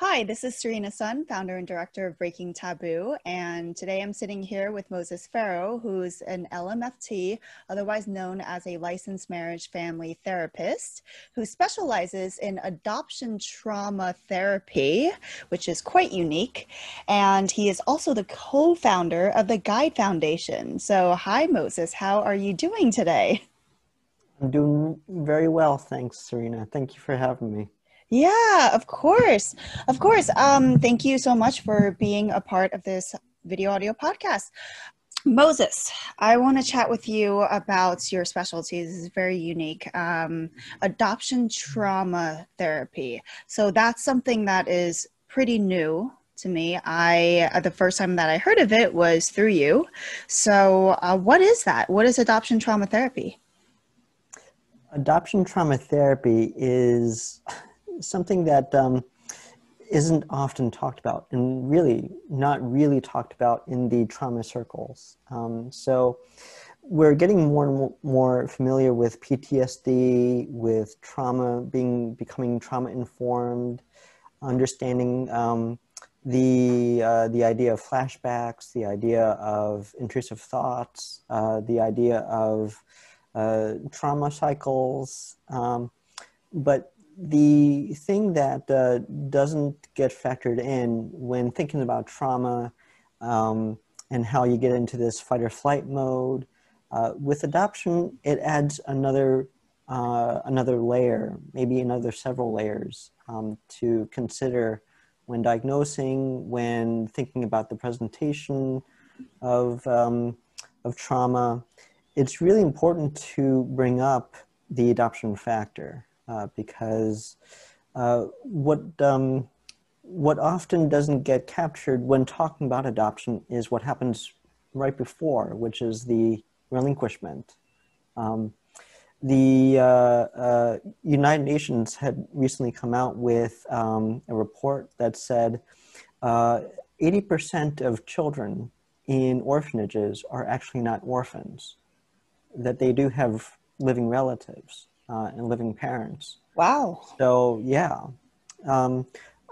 Hi, this is Serena Sun, founder and director of Breaking Taboo. And today I'm sitting here with Moses Farrow, who's an LMFT, otherwise known as a licensed marriage family therapist, who specializes in adoption trauma therapy, which is quite unique. And he is also the co founder of the Guide Foundation. So, hi, Moses, how are you doing today? I'm doing very well, thanks, Serena. Thank you for having me. Yeah, of course. Of course. Um, thank you so much for being a part of this video audio podcast. Moses, I want to chat with you about your specialty. This is very unique. Um, adoption trauma therapy. So that's something that is pretty new to me. I uh, the first time that I heard of it was through you. So, uh, what is that? What is adoption trauma therapy? Adoption trauma therapy is something that um, not often talked about and really not really talked about in the trauma circles. Um, so we're getting more and more familiar with PTSD, with trauma being becoming trauma informed, understanding um, the uh, the idea of flashbacks, the idea of intrusive thoughts, uh, the idea of uh, trauma cycles, um, but the thing that uh, doesn't get factored in when thinking about trauma um, and how you get into this fight or flight mode, uh, with adoption, it adds another uh, another layer, maybe another several layers um, to consider when diagnosing, when thinking about the presentation of um, of trauma. It's really important to bring up the adoption factor because uh, what um, what often doesn't get captured when talking about adoption is what happens right before, which is the relinquishment. Um, the uh, uh, United Nations had recently come out with um, a report that said 80% uh, of children in orphanages are actually not orphans, that they do have living relatives uh, and living parents. Wow. So, yeah. Um,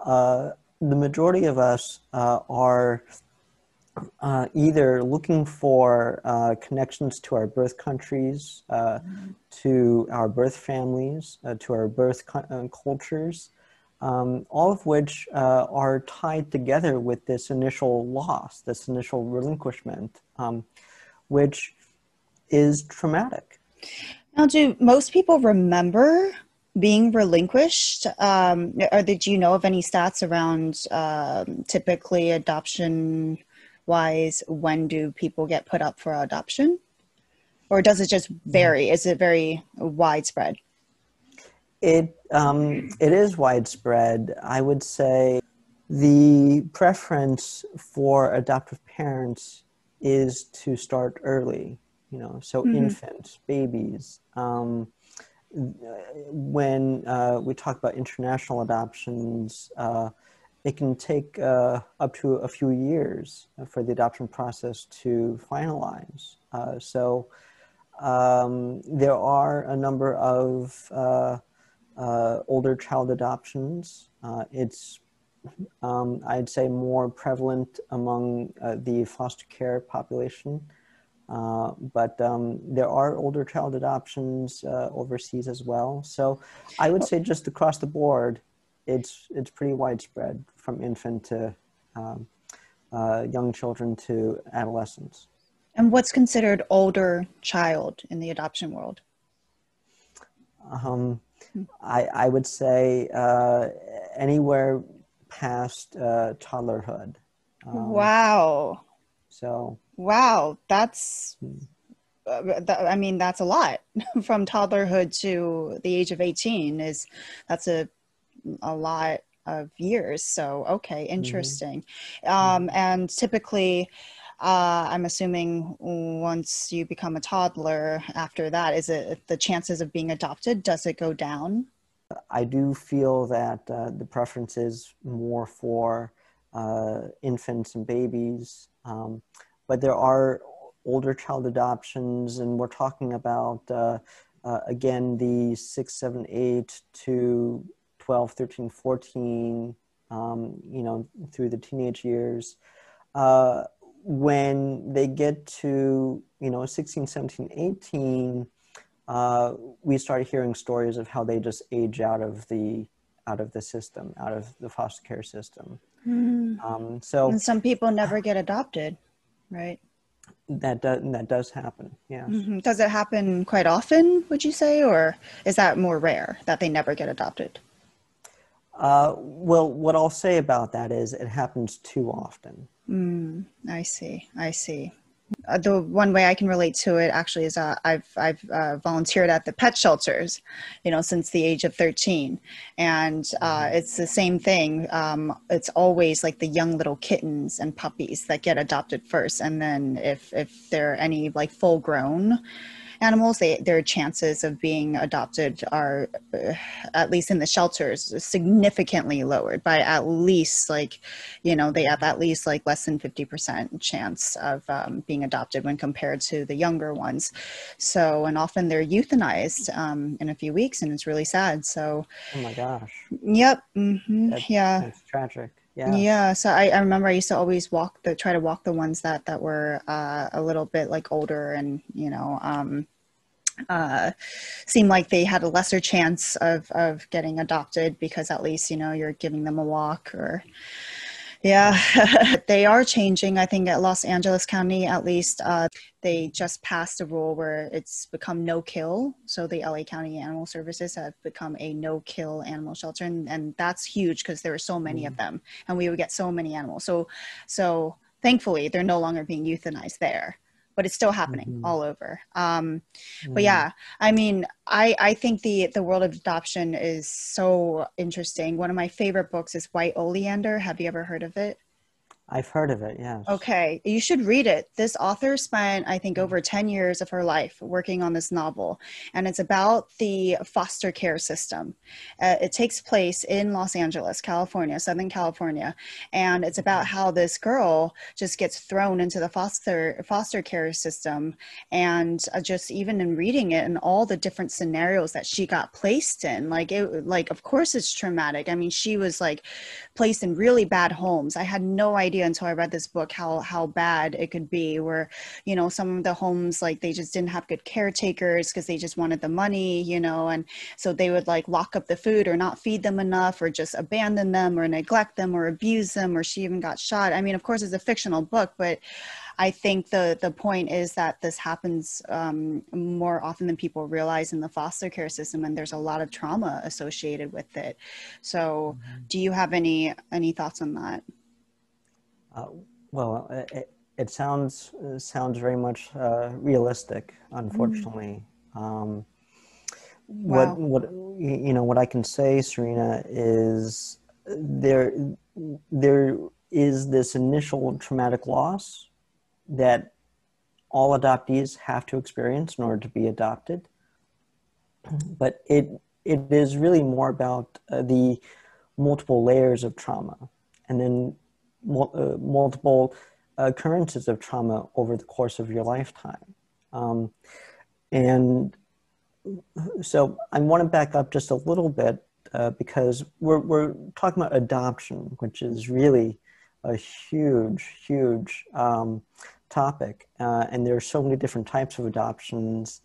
uh, the majority of us uh, are uh, either looking for uh, connections to our birth countries, mm-hmm. to our birth families, to our birth cultures, um, all of which are tied together with this initial loss, this initial relinquishment, um, which is traumatic. Now, do most people remember being relinquished? Um, or did you know of any stats around um, typically adoption wise? When do people get put up for adoption? Or does it just vary? Is it very widespread? It um, it is widespread. I would say the preference for adoptive parents is to start early you know, so mm-hmm. infants, babies. Um, when uh, we talk about international adoptions, uh, it can take uh, up to a few years for the adoption process to finalize. Uh, so um, there are a number of uh, uh, older child adoptions. it's um, I'd say more prevalent among the foster care population. Uh, but um, there are older child adoptions uh, overseas as well. So I would say just across the board, it's it's pretty widespread from infant to um, uh, young children to adolescents. And what's considered older child in the adoption world? Um, I, I would say uh, anywhere past uh, toddlerhood. Um, wow. So Wow, that's uh, I mean that's a lot from toddlerhood to the age of 18 is that's a a lot of years. So okay, mm-hmm. interesting. Mm-hmm. Um, and typically uh, I'm assuming once you become a toddler after that, is it the chances of being adopted, does it go down? I do feel that uh, the preference is more for uh, infants and babies. Um, but there are older child adoptions, and we're talking about, uh, uh, again, the 6, 7, 8 to 12, 13, 14 um, you know, through the teenage years. Uh, when they get to, you know, 16, 17, 18, uh, we started hearing stories of how they just age out of the out of the system, out of the foster care system. Mm. Um, so and some people never get adopted, right? That does that does happen. Yeah. Mm-hmm. Does it happen quite often? Would you say, or is that more rare that they never get adopted? Uh, well, what I'll say about that is it happens too often. Mm, I see. I see. Uh, the one way I can relate to it actually is uh, I've I've uh, volunteered at the pet shelters, you know, since the age of thirteen, and uh, mm-hmm. it's the same thing. Um, it's always like the young little kittens and puppies that get adopted first, and then if if they're any like full grown, animals, they, their chances of being adopted are, uh, at least in the shelters, significantly lowered by at least like, you know, they have at least like less than 50% chance of um, being adopted when compared to the younger ones. So, and often they're euthanized um, in a few weeks and it's really sad. So, oh my gosh. Yep. Mm-hmm, yeah. It's tragic. Yeah. yeah so I, I remember i used to always walk the try to walk the ones that that were uh, a little bit like older and you know um, uh, seemed like they had a lesser chance of of getting adopted because at least you know you're giving them a walk or yeah they are changing i think at los angeles county at least uh, they just passed a rule where it's become no kill. So the la county animal services have become a no kill animal shelter and, and that's huge because there are so many mm. of them and we would get so many animals. So so thankfully they're no longer being euthanized there but it's still happening mm-hmm. all over. Um, mm-hmm. But yeah, I mean, I I think the the world of adoption is so interesting. One of my favorite books is White Oleander. Have you ever heard of it? I've heard of it, yes. Okay, you should read it. This author spent, I think, over 10 years of her life working on this novel, and it's about the foster care system. Uh, it takes place in Los Angeles, California, Southern California, and it's about how this girl just gets thrown into the foster foster care system, and uh, just even in reading it and all the different scenarios that she got placed in, like it, like of course it's traumatic. I mean, she was like placed in really bad homes. I had no idea idea until I read this book how how bad it could be. Where you know some of the homes like they just didn't have good caretakers because they just wanted the money, you know, and so they would like lock up the food or not feed them enough or just abandon them or neglect them or abuse them or she even got shot. I mean, of course, it's a fictional book, but I think the the point is that this happens um, more often than people realize in the foster care system, and there's a lot of trauma associated with it. So, mm-hmm. do you have any any thoughts on that? Uh, well, it, it, sounds it sounds very much uh, realistic. Unfortunately, mm. um, wow. what what you know what I can say, Serena, is there there is this initial traumatic loss that all adoptees have to experience in order to be adopted. But it it is really more about uh, the multiple layers of trauma, and then uh, multiple occurrences of trauma over the course of your lifetime. Um, and so I want to back up just a little bit uh, because we're, we're talking about adoption, which is really a huge, huge um, topic. Uh, and there are so many different types of adoptions.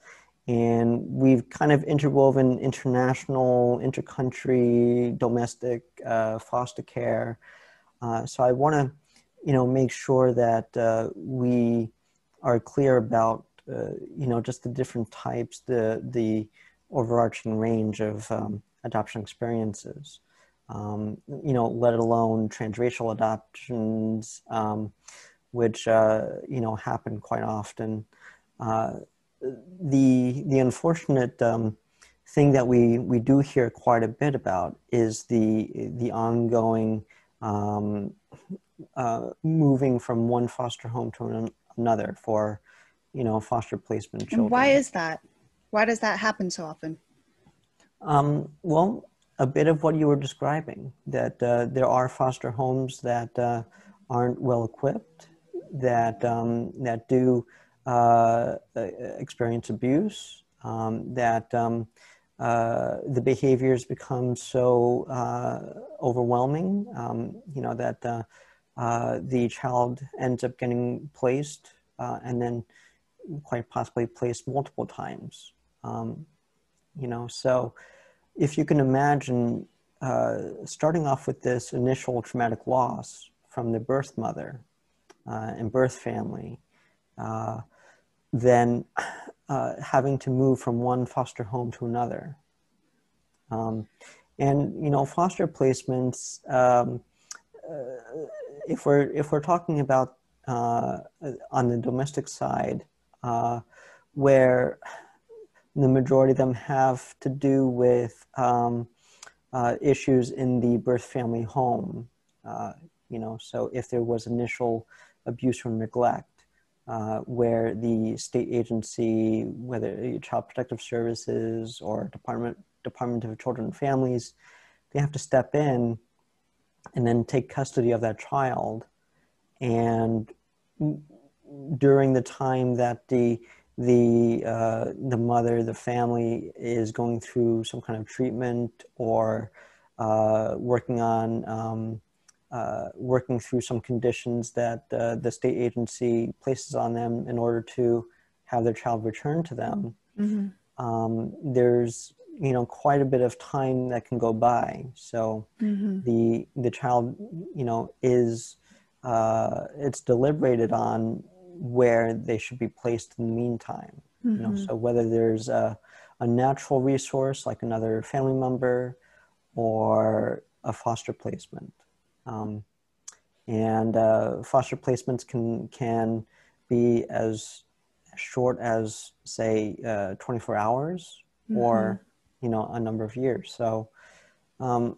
And we've kind of interwoven international, intercountry, domestic uh, foster care uh, so I want to, you know, make sure that uh, we are clear about, uh, you know, just the different types, the the overarching range of um, adoption experiences. Um, you know, let alone transracial adoptions, um, which uh, you know happen quite often. Uh, the the unfortunate um, thing that we we do hear quite a bit about is the the ongoing um, uh, moving from one foster home to an, another for, you know, foster placement children. And why is that? Why does that happen so often? Um, well, a bit of what you were describing that uh, there are foster homes that uh, aren't well equipped, that um, that do uh, uh experience abuse, um, that um, uh, the behaviors become so uh, overwhelming, um, you know, that uh, uh, the child ends up getting placed uh, and then quite possibly placed multiple times. Um, you know, so if you can imagine starting off with this initial traumatic loss from the birth mother and birth family, then uh, having to move from one foster home to another. Um, and you know, foster placements. Um, uh, if we're if we're talking about uh, on the domestic side, uh, where the majority of them have to do with um, uh, issues in the birth family home. You know, so if there was initial abuse or neglect, uh, where the state agency, whether Child Protective Services or Department Department of Children and Families, they have to step in and then take custody of that child. And during the time that the the uh, the mother, the family is going through some kind of treatment or uh, working on um, uh, working through some conditions that uh, the state agency places on them in order to have their child returned to them. Mm-hmm. Um, there's you know quite a bit of time that can go by. So mm-hmm. the the child you know is uh, it's deliberated on where they should be placed in the meantime. Mm-hmm. You know, mm-hmm. so whether there's a, a natural resource like another family member or a foster placement. Um, and uh, foster placements can can be as short as say uh, 24 hours mm-hmm. or you know a number of years. So um,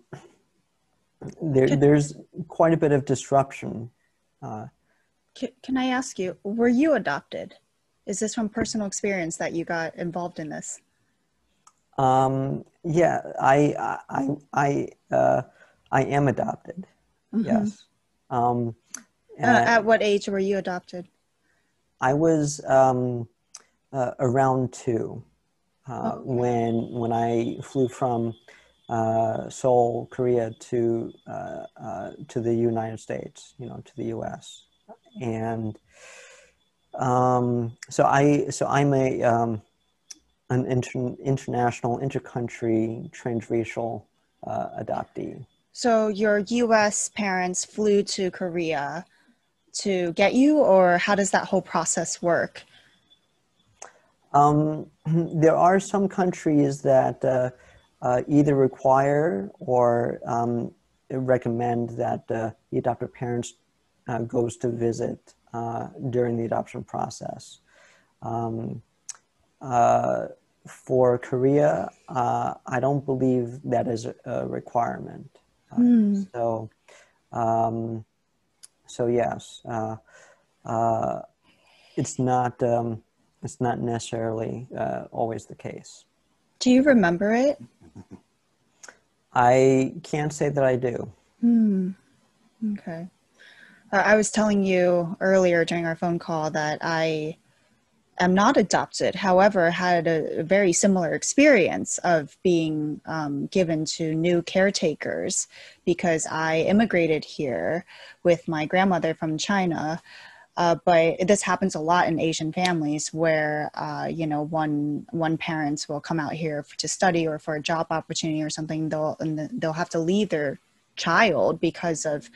there, there's quite a bit of disruption uh, can, can i ask you were you adopted? Is this from personal experience that you got involved in this? Um, yeah i i i uh, i am adopted Mm-hmm. Yes. Um, uh, at what age were you adopted? I was um, uh, around two uh, oh. when when I flew from uh, Seoul, Korea, to uh, uh, to the United States. You know, to the U.S. And um, so I so I'm a um, an inter- international, intercountry, transracial adoptee. So your US parents flew to Korea to get you, or how does that whole process work? Um, there are some countries that uh, uh, either require or um, recommend that uh, the adoptive parents uh, goes to visit uh, during the adoption process. Um, uh, for Korea, I don't believe that is a requirement. Mm. So, um, so yes, uh, uh, it's not um, it's not necessarily uh, always the case. Do you remember it? I can't say that I do. Hmm. Okay. Uh, I was telling you earlier during our phone call that I am not adopted. However, had a, very similar experience of being um, given to new caretakers because I immigrated here with my grandmother from China. Uh, but this happens a lot in Asian families where uh, you know one one parents will come out here for, to study or for a job opportunity or something. They'll and they'll have to leave their child because of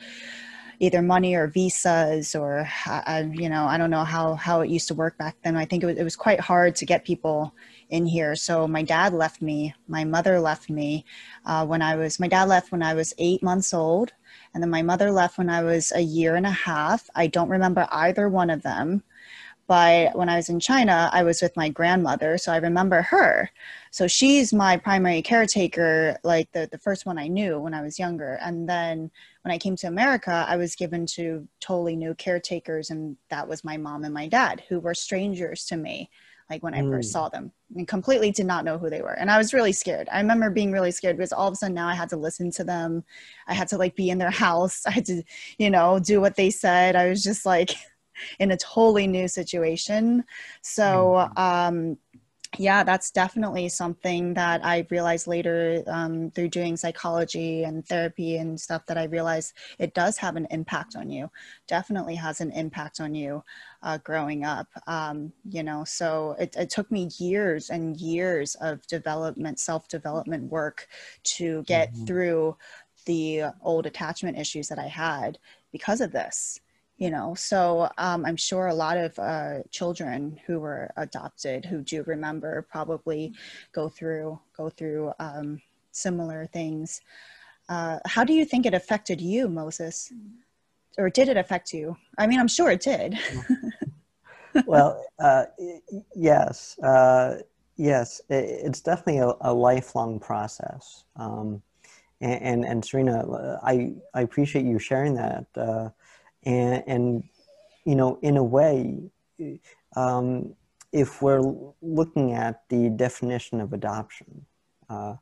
either money or visas or uh, you know I don't know how how it used to work back then. I think it was, it was quite hard to get people in here. So my dad left me, my mother left me uh, when I was my dad left when I was eight months old, and then my mother left when I was a year and a half. I don't remember either one of them. But when I was in China, I was with my grandmother, so I remember her. So she's my primary caretaker, like the, the first one I knew when I was younger. And then when I came to America, I was given to totally new caretakers, and that was my mom and my dad, who were strangers to me, like when I mm. first saw them, and completely did not know who they were. And I was really scared. I remember being really scared because all of a sudden now I had to listen to them. I had to like be in their house. I had to, you know, do what they said. I was just like, in a totally new situation. So, mm-hmm. um, yeah, that's definitely something that I realized later um, through doing psychology and therapy and stuff that I realized it does have an impact on you. Definitely has an impact on you uh, growing up. Um, you know, so it, it, took me years and years of development, self development work to get mm-hmm. through the old attachment issues that I had because of this you know so um, i'm sure a lot of uh, children who were adopted who do remember probably go through go through um, similar things. Uh, how do you think it affected you moses? Or did it affect you? I mean i'm sure it did. Well uh, yes uh, yes it's definitely a, a lifelong process. Um, and, and, and serena i i appreciate you sharing that uh, and, and you know, in a way, um, if we're looking at the definition of adoption, uh,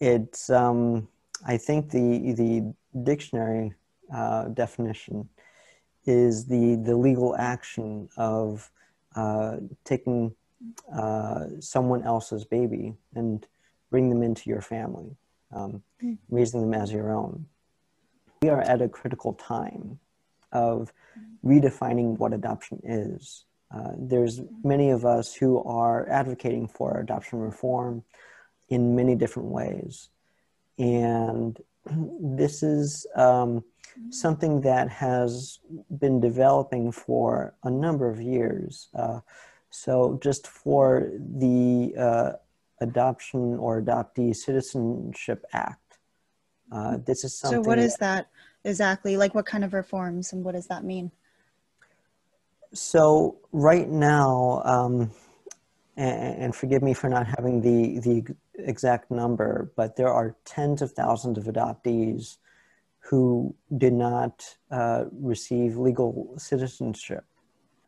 it's um, I think the the dictionary uh, definition is the the legal action of uh, taking uh, someone else's baby and bring them into your family, um, mm. raising them as your own. We are at a critical time of redefining what adoption is. Uh, there's many of us who are advocating for adoption reform in many different ways. And this is um, something that has been developing for a number of years. Uh, so, just for the uh, Adoption or Adoptee Citizenship Act, uh, this is something. So, what is that? Exactly? Like what kind of reforms and what does that mean? So right now, um, and, and, forgive me for not having the, the exact number, but there are tens of thousands of adoptees who did not uh, receive legal citizenship.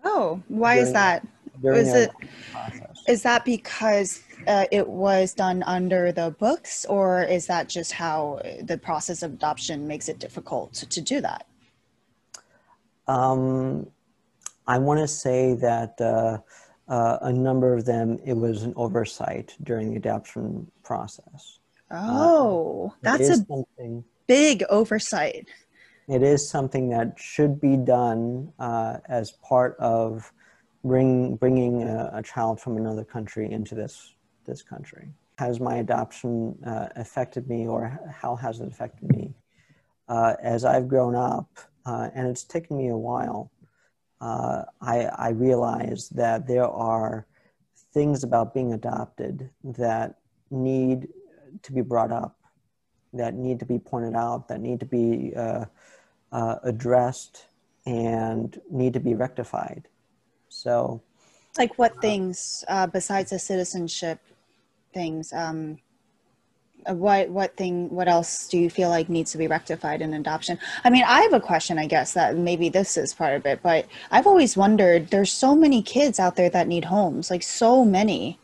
Oh, why during, is that? Is it process. is that because uh, it was done under the books, or is that just how the process of adoption makes it difficult to, to do that? Um, I want to say that uh, uh, a number of them, it was an oversight during the adoption process. Oh, that's a big oversight. It is something that should be done uh, as part of bring, bringing a, a child from another country into this this country. Has my adoption uh, affected me, or how has it affected me? Uh, as I've grown up, uh, and it's taken me a while, uh, I, I realized that there are things about being adopted that need to be brought up, that need to be pointed out, that need to be uh, uh, addressed, and need to be rectified. So, like what things besides the citizenship things. Um, uh, what what thing what else do you feel like needs to be rectified in adoption i mean i have a question i guess that maybe this is part of it but i've always wondered there's so many kids out there that need homes like so many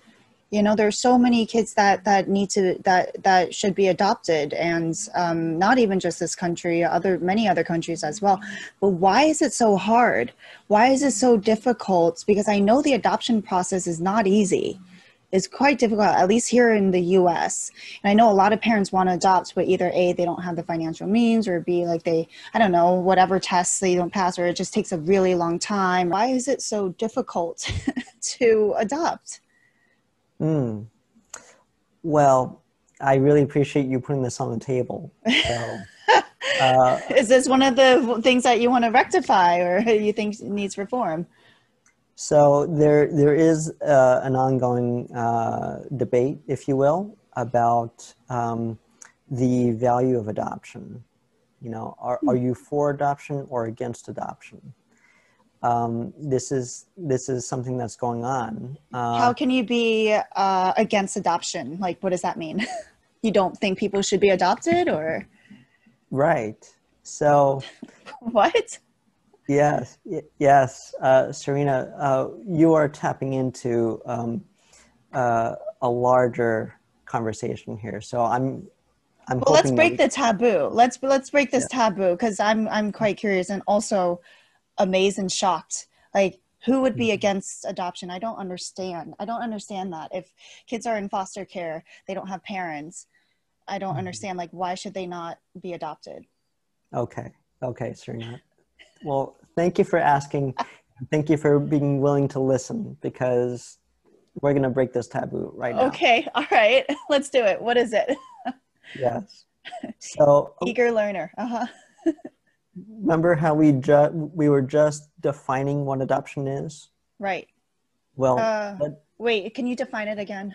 you know there's so many kids that that need to that that should be adopted and um, not even just this country other many other countries as well but why is it so hard why is it so difficult because i know the adoption process is not easy it's quite difficult, at least here in the US. And I know a lot of parents want to adopt, but either A, they don't have the financial means, or B, like they, I don't know, whatever tests they don't pass, or it just takes a really long time. Why is it so difficult to adopt? Hmm. Well, I really appreciate you putting this on the table. So, uh, is this one of the things that you want to rectify or you think needs reform? So there, there is uh, an ongoing uh, debate, if you will, about um, the value of adoption. You know, are, are you for adoption or against adoption? Um, this is this is something that's going on. Uh, How can you be uh, against adoption? Like, what does that mean? you don't think people should be adopted, or? Right. So. what? Yes, yes, uh, Serena, uh, you are tapping into um, uh, a larger conversation here. So I'm, I'm. Well, let's break the taboo. Let's let's break this yeah. taboo because I'm I'm quite curious and also amazed and shocked. Like who would be against adoption i don't understand i don't understand that if kids are in foster care they don't have parents i don't understand like why should they not be adopted Okay. Okay, Serena. Well, thank you for asking. Thank you for being willing to listen because we're going to break this taboo right now. okay all right let's do it what is it Yes. So eager learner uh-huh remember how we ju- we were just defining what adoption is? right Well, uh, let- wait can you define it again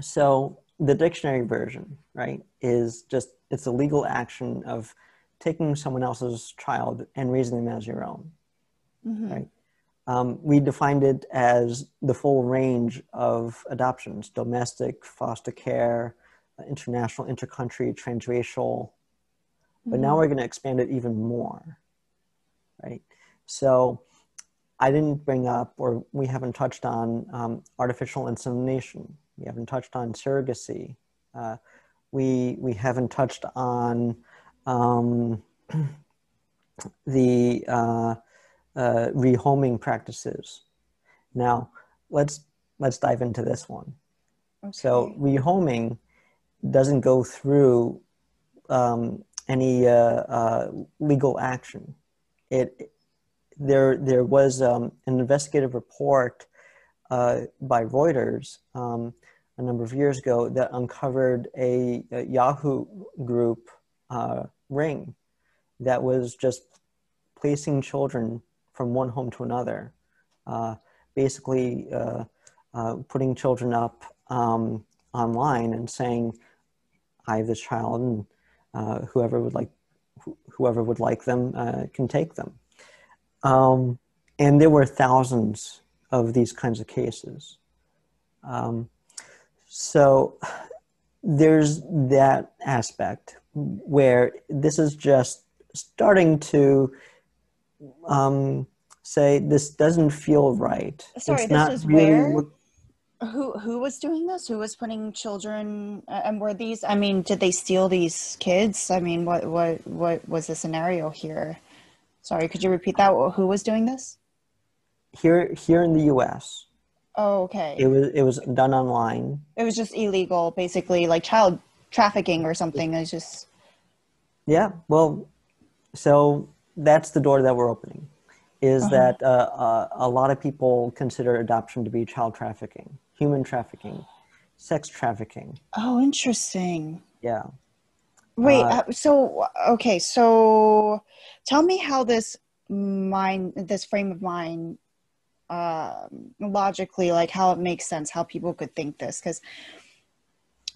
so the dictionary version, right, is just it's a legal action of taking someone else's child and raising them as your own. Mhm. Right. Um, we defined it as the full range of adoptions domestic, foster care, international, intercountry, transracial. But now we're going to expand it even more. Right. So I didn't bring up, or we haven't touched on um, artificial insemination. We haven't touched on surrogacy. Uh, we, we haven't touched on um, the uh, uh, rehoming practices. Now, let's let's dive into this one. So, rehoming doesn't go through um, any uh, uh, legal action. It there there was um, an investigative report uh, by Reuters um, a number of years ago that uncovered a, a Yahoo group ring that was just placing children from one home to another, uh, basically uh, uh, putting children up um, online and saying, "I have this child, and uh, whoever would like wh- whoever would like them uh, can take them." Um, and there were thousands of these kinds of cases. Um, so there's that aspect where this is just starting to um, say this doesn't feel right. Sorry, this is where? Who who was doing this who was putting children and were these i mean did they steal these kids i mean what what what was the scenario here sorry could you repeat that who was doing this here here in the U.S. oh okay It was it was done online. it was just illegal basically like child trafficking or something it's just Yeah, well, so that's the door that we're opening. Is Uh-huh. that uh, uh, a lot of people consider adoption to be child trafficking, human trafficking, sex trafficking. oh interesting Yeah. Wait, Uh, uh, so okay, so tell me how this mind, this frame of mind, um, logically, like how it makes sense, how people could think this, because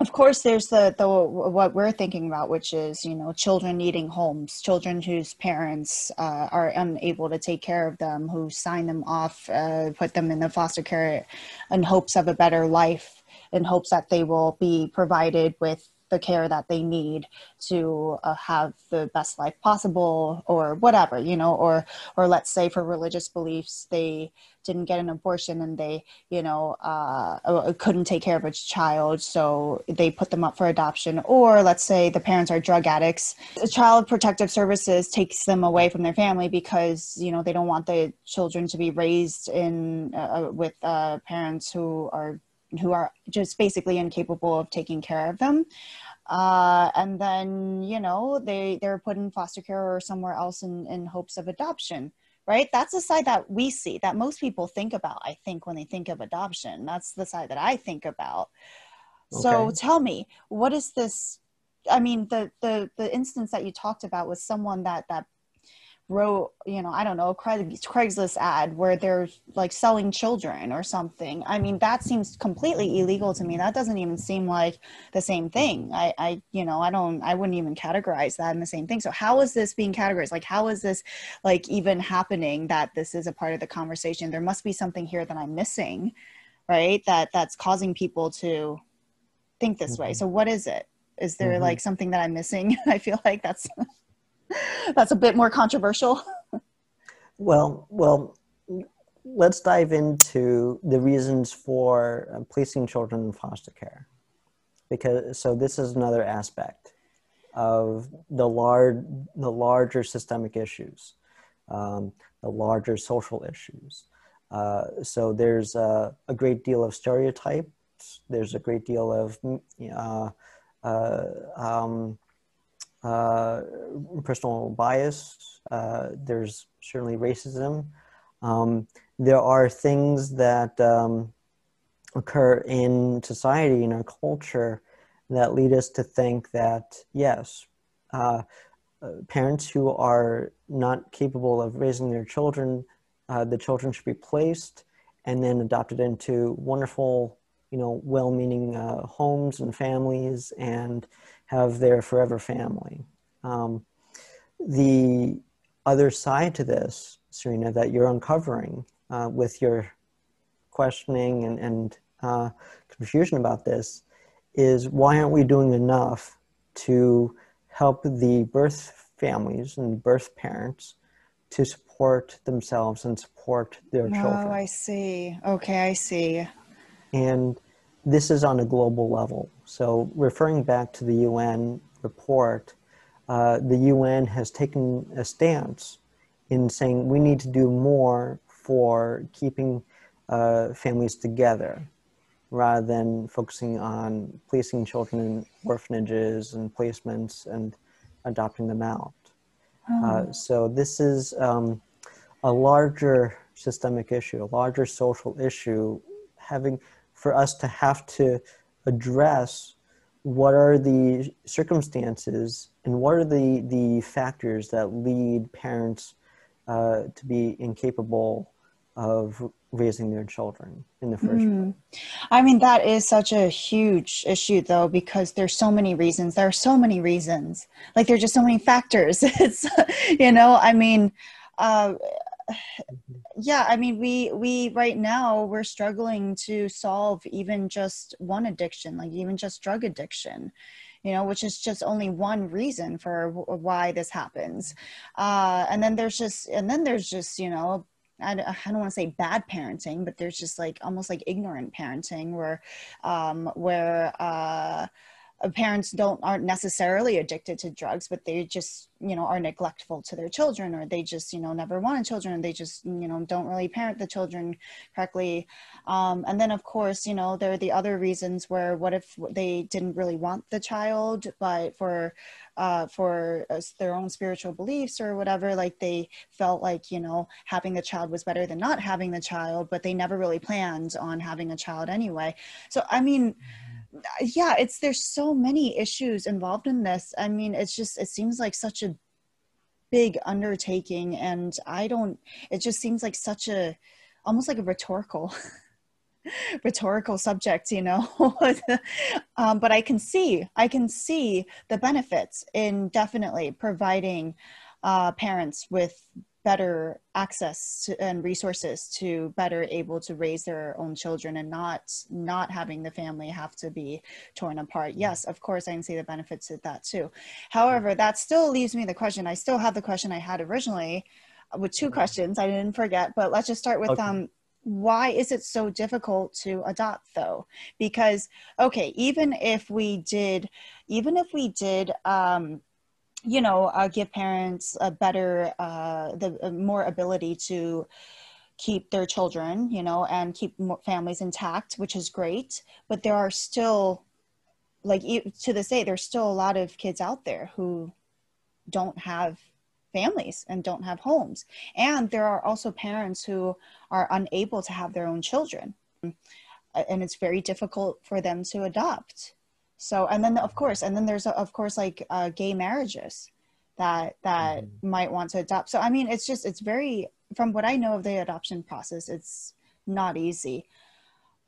of course there's the the what we're thinking about, which is you know children needing homes, children whose parents uh, are unable to take care of them, who sign them off, uh, put them in the foster care in hopes of a better life, in hopes that they will be provided with the care that they need to uh, have the best life possible or whatever you know or or let's say for religious beliefs they didn't get an abortion and they you know uh, uh, couldn't take care of a child so they put them up for adoption. Or let's say the parents are drug addicts child protective services takes them away from their family because you know they don't want the children to be raised in uh, with uh, parents who are who are just basically incapable of taking care of them. Uh, and then you know they they're put in foster care or somewhere else in, in hopes of adoption right? That's the side that we see that most people think about i think when they think of adoption. That's the side that i think about. So tell me what is this i mean the the the instance that you talked about was someone that that wrote you know i don't know a craigslist ad where they're like selling children or something. I mean that seems completely illegal to me. That doesn't even seem like the same thing. I i you know i don't i wouldn't even categorize that in the same thing. So how is this being categorized? Like how is this like even happening that this is a part of the conversation? There must be something here that i'm missing right that that's causing people to think this way. Mhm. so what is it? Is there Mhm. like something that i'm missing? I feel like that's that's a bit more controversial Well, well, let's dive into the reasons for uh, placing children in foster care, because so this is another aspect of the large, the larger systemic issues. um, the larger social issues. Uh, so there's a, a, great deal of stereotypes. There's a great deal of uh, uh, um, uh, personal bias. Uh, there's certainly racism. Um, there are things that um, occur in society, in our culture, that lead us to think that, yes, uh, parents who are not capable of raising their children, uh, the children should be placed and then adopted into wonderful, you know, well-meaning uh, homes and families and have their forever family. Um, the other side to this, Serena, that you're uncovering uh, with your questioning and, and uh, confusion about this is why aren't we doing enough to help the birth families and birth parents to support themselves and support their oh, children? Oh, I see. Okay, I see. And this is on a global level. So, referring back to the UN report, uh, the UN has taken a stance in saying we need to do more for keeping uh, families together rather than focusing on placing children in orphanages and placements and adopting them out. Oh. Uh, so this is um, a larger systemic issue, a larger social issue, having for us to have to address what are the circumstances and what are the, the factors that lead parents uh, to be incapable of raising their children in the first mm. place. I mean, that is such a huge issue, though, because there's so many reasons. There are so many reasons. Like, there's just so many factors. It's, you know, I mean, uh, yeah, I mean, we we right now we're struggling to solve even just one addiction, like even just drug addiction you know, which is just only one reason for w- why this happens. Uh, and then there's just, and then there's just, you know, I, don't want to say bad parenting, but there's just like almost like ignorant parenting where, um, where, uh, parents don't aren't necessarily addicted to drugs but they just you know are neglectful to their children or they just you know never wanted children they just you know don't really parent the children correctly. Um, and then of course you know there are the other reasons where what if they didn't really want the child but for uh, for uh, their own spiritual beliefs or whatever like they felt like you know having the child was better than not having the child but they never really planned on having a child anyway. So i mean mm-hmm yeah it's there's so many issues involved in this. I mean it's just it seems like such a big undertaking and i don't it just seems like such a almost like a rhetorical rhetorical subject you know? Um, but i can see i can see the benefits in definitely providing uh, parents with better access to, and resources to better able to raise their own children and not not having the family have to be torn apart. Yes of course i can see the benefits of that too. However that still leaves me the question i still have the question i had originally uh, with two questions i didn't forget but let's just start with okay. um why is it so difficult to adopt though? Because okay even if we did even if we did um you know uh, give parents a better uh, the uh, more ability to keep their children you know and keep families intact which is great. But there are still like to this day there's still a lot of kids out there who don't have families and don't have homes. And there are also parents who are unable to have their own children. And it's very difficult for them to adopt so and then of course and then there's of course like uh, gay marriages that that mm-hmm. might want to adopt. So i mean it's just it's very from what i know of the adoption process it's not easy.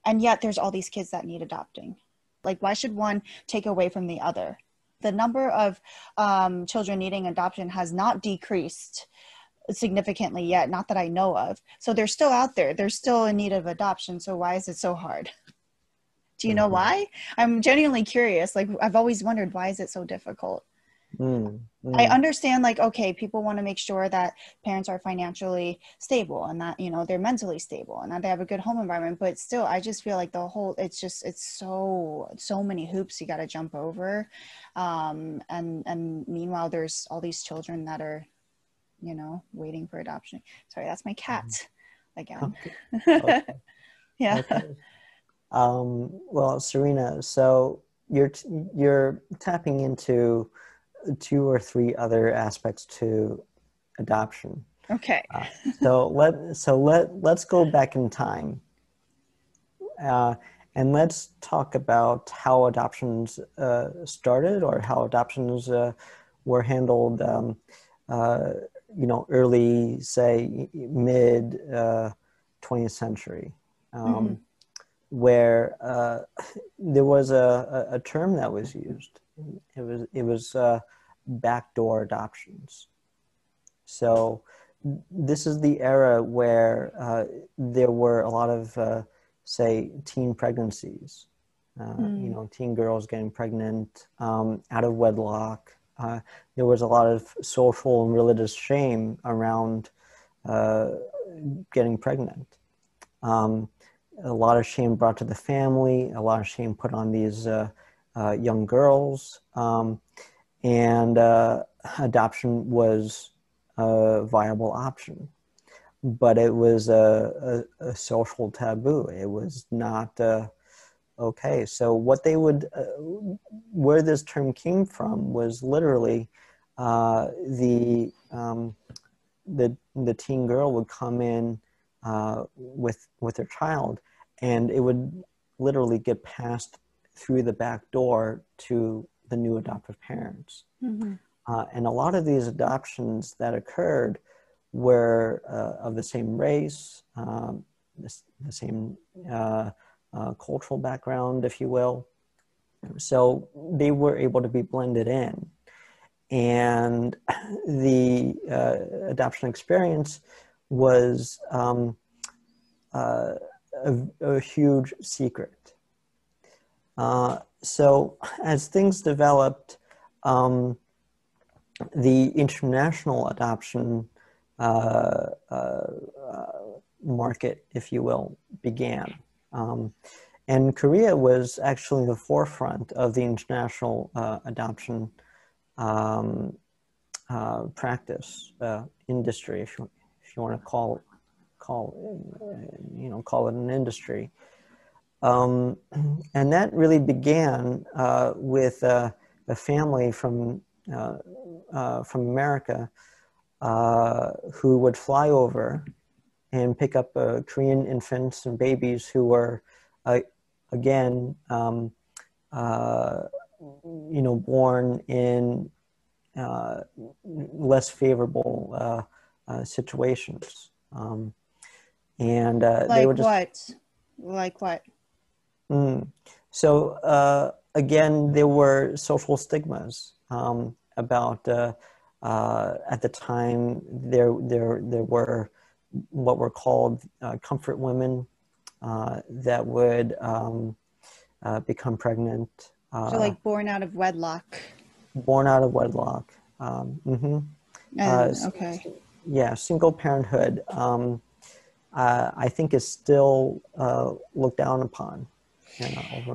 And yet there's all these kids that need adopting. Like why should one take away from the other? The number of um, children needing adoption has not decreased significantly yet not that i know of. So they're still out there. They're still in need of adoption. So why is it so hard Do you know mm-hmm. why? I'm genuinely curious. Like I've always wondered why is it so difficult? Mm, mm. I understand like okay, people want to make sure that parents are financially stable and that you know they're mentally stable and that they have a good home environment, but still I just feel like the whole it's just it's so so many hoops you got to jump over. Um and and meanwhile there's all these children that are you know, waiting for adoption. Sorry, that's my cat Mm-hmm. again. Okay. yeah. Okay. Um, well, Serena, so you're t- you're tapping into two or three other aspects to adoption. Okay. Uh, so let so let let's go back in time, uh, and let's talk about how adoptions uh, started or how adoptions uh, were handled. Um, uh, you know, early, say, mid uh, twentieth century, um, Mhm. Where uh, there was a, a, term that was used. It was it was uh, backdoor adoptions. So this is the era where uh, there were a lot of, uh, say, teen pregnancies. Uh, Mm. You know, teen girls getting pregnant um, out of wedlock. Uh, there was a lot of social and religious shame around uh, getting pregnant. Um, a lot of shame brought to the family. A lot of shame put on these uh, uh, young girls, um, and uh, adoption was a viable option. But it was a, a, a social taboo. It was not uh, okay. So what they would, uh, where this term came from, was literally uh, the um, the the teen girl would come in uh, with with her child, and it would literally get passed through the back door to the new adoptive parents. Mhm. Uh, and a lot of these adoptions that occurred were uh, of the same race, um, the, the same uh, uh, cultural background, if you will. So they were able to be blended in. And the uh, adoption experience was um, uh, a, a huge secret. Uh, so as things developed, um, the international adoption uh, uh, uh, market, if you will, began. Um, and Korea was actually the forefront of the international uh, adoption um, practice industry, if you, if you want to call call you know call it an industry. Um, and that really began uh, with uh, a family from uh, uh, from America uh, who would fly over and pick up uh, Korean infants and babies who were, again, um, you know, born in less favorable situations. Um, and uh, they Like would just what? Like what? Mm. So uh, again, there were social stigmas um, about. Uh, uh, at the time, there there there were what were called uh, comfort women uh, that would um, uh, become pregnant, uh, So like born out of wedlock. born out of wedlock. Um, hmm And, okay. yeah, single parenthood. Um, uh, I think is still uh, looked down upon.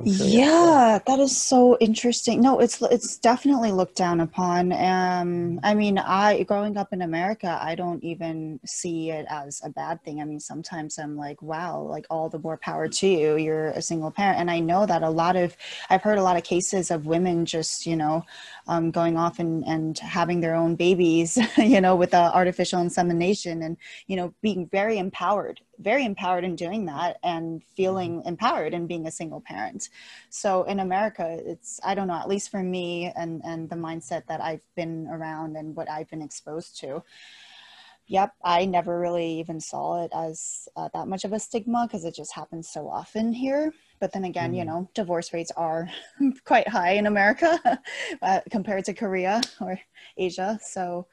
Yeah, that is so interesting. No, it's it's definitely looked down upon. Um, I mean, I growing up in America, I don't even see it as a bad thing. I mean, sometimes I'm like, wow, like all the more power to you. You're a single parent, and I know that a lot of I've heard a lot of cases of women just you know um, going off and and having their own babies, you know, with artificial insemination, and you know, being very empowered, very empowered in doing that, and feeling empowered in being a single parent. So in America, it's I don't know, at least for me and and the mindset that I've been around and what I've been exposed to. Yep, I never really even saw it as uh, that much of a stigma because it just happens so often here. But then again, you Mm. know, divorce rates are quite high in America uh, compared to Korea or Asia. So,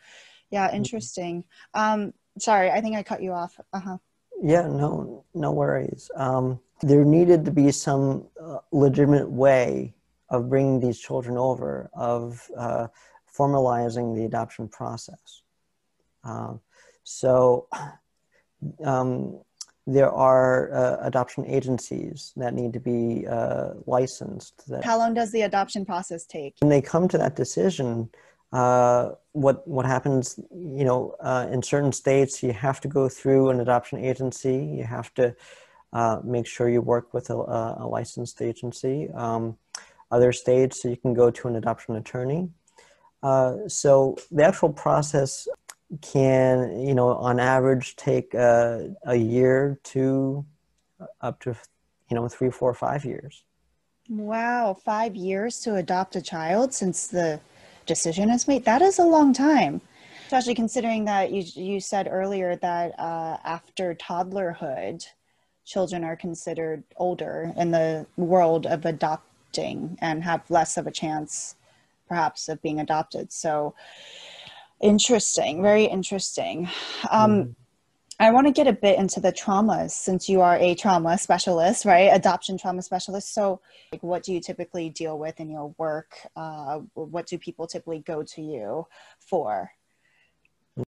yeah, interesting. Um, sorry, I think I cut you off. Uh huh. Yeah, no, no worries. Um, there needed to be some uh, legitimate way of bringing these children over, of uh, formalizing the adoption process. Um, so um, there are uh, adoption agencies that need to be uh, licensed. That How long does the adoption process take? when they come to that decision, uh, what what happens you know uh, in certain states you have to go through an adoption agency. You have to uh, make sure you work with a, a licensed agency. Um, other states so you can go to an adoption attorney. Uh, so the actual process can you know on average take uh, a year to up to you know three four five years. Wow five years to adopt a child since the decision is made. That is a long time. Especially considering that you, you said earlier that uh, after toddlerhood children are considered older in the world of adopting and have less of a chance perhaps of being adopted. So interesting very interesting. Um, mm-hmm. I want to get a bit into the traumas since you are a trauma specialist, right? Adoption trauma specialist. So, like, what do you typically deal with in your work? Uh, what do people typically go to you for?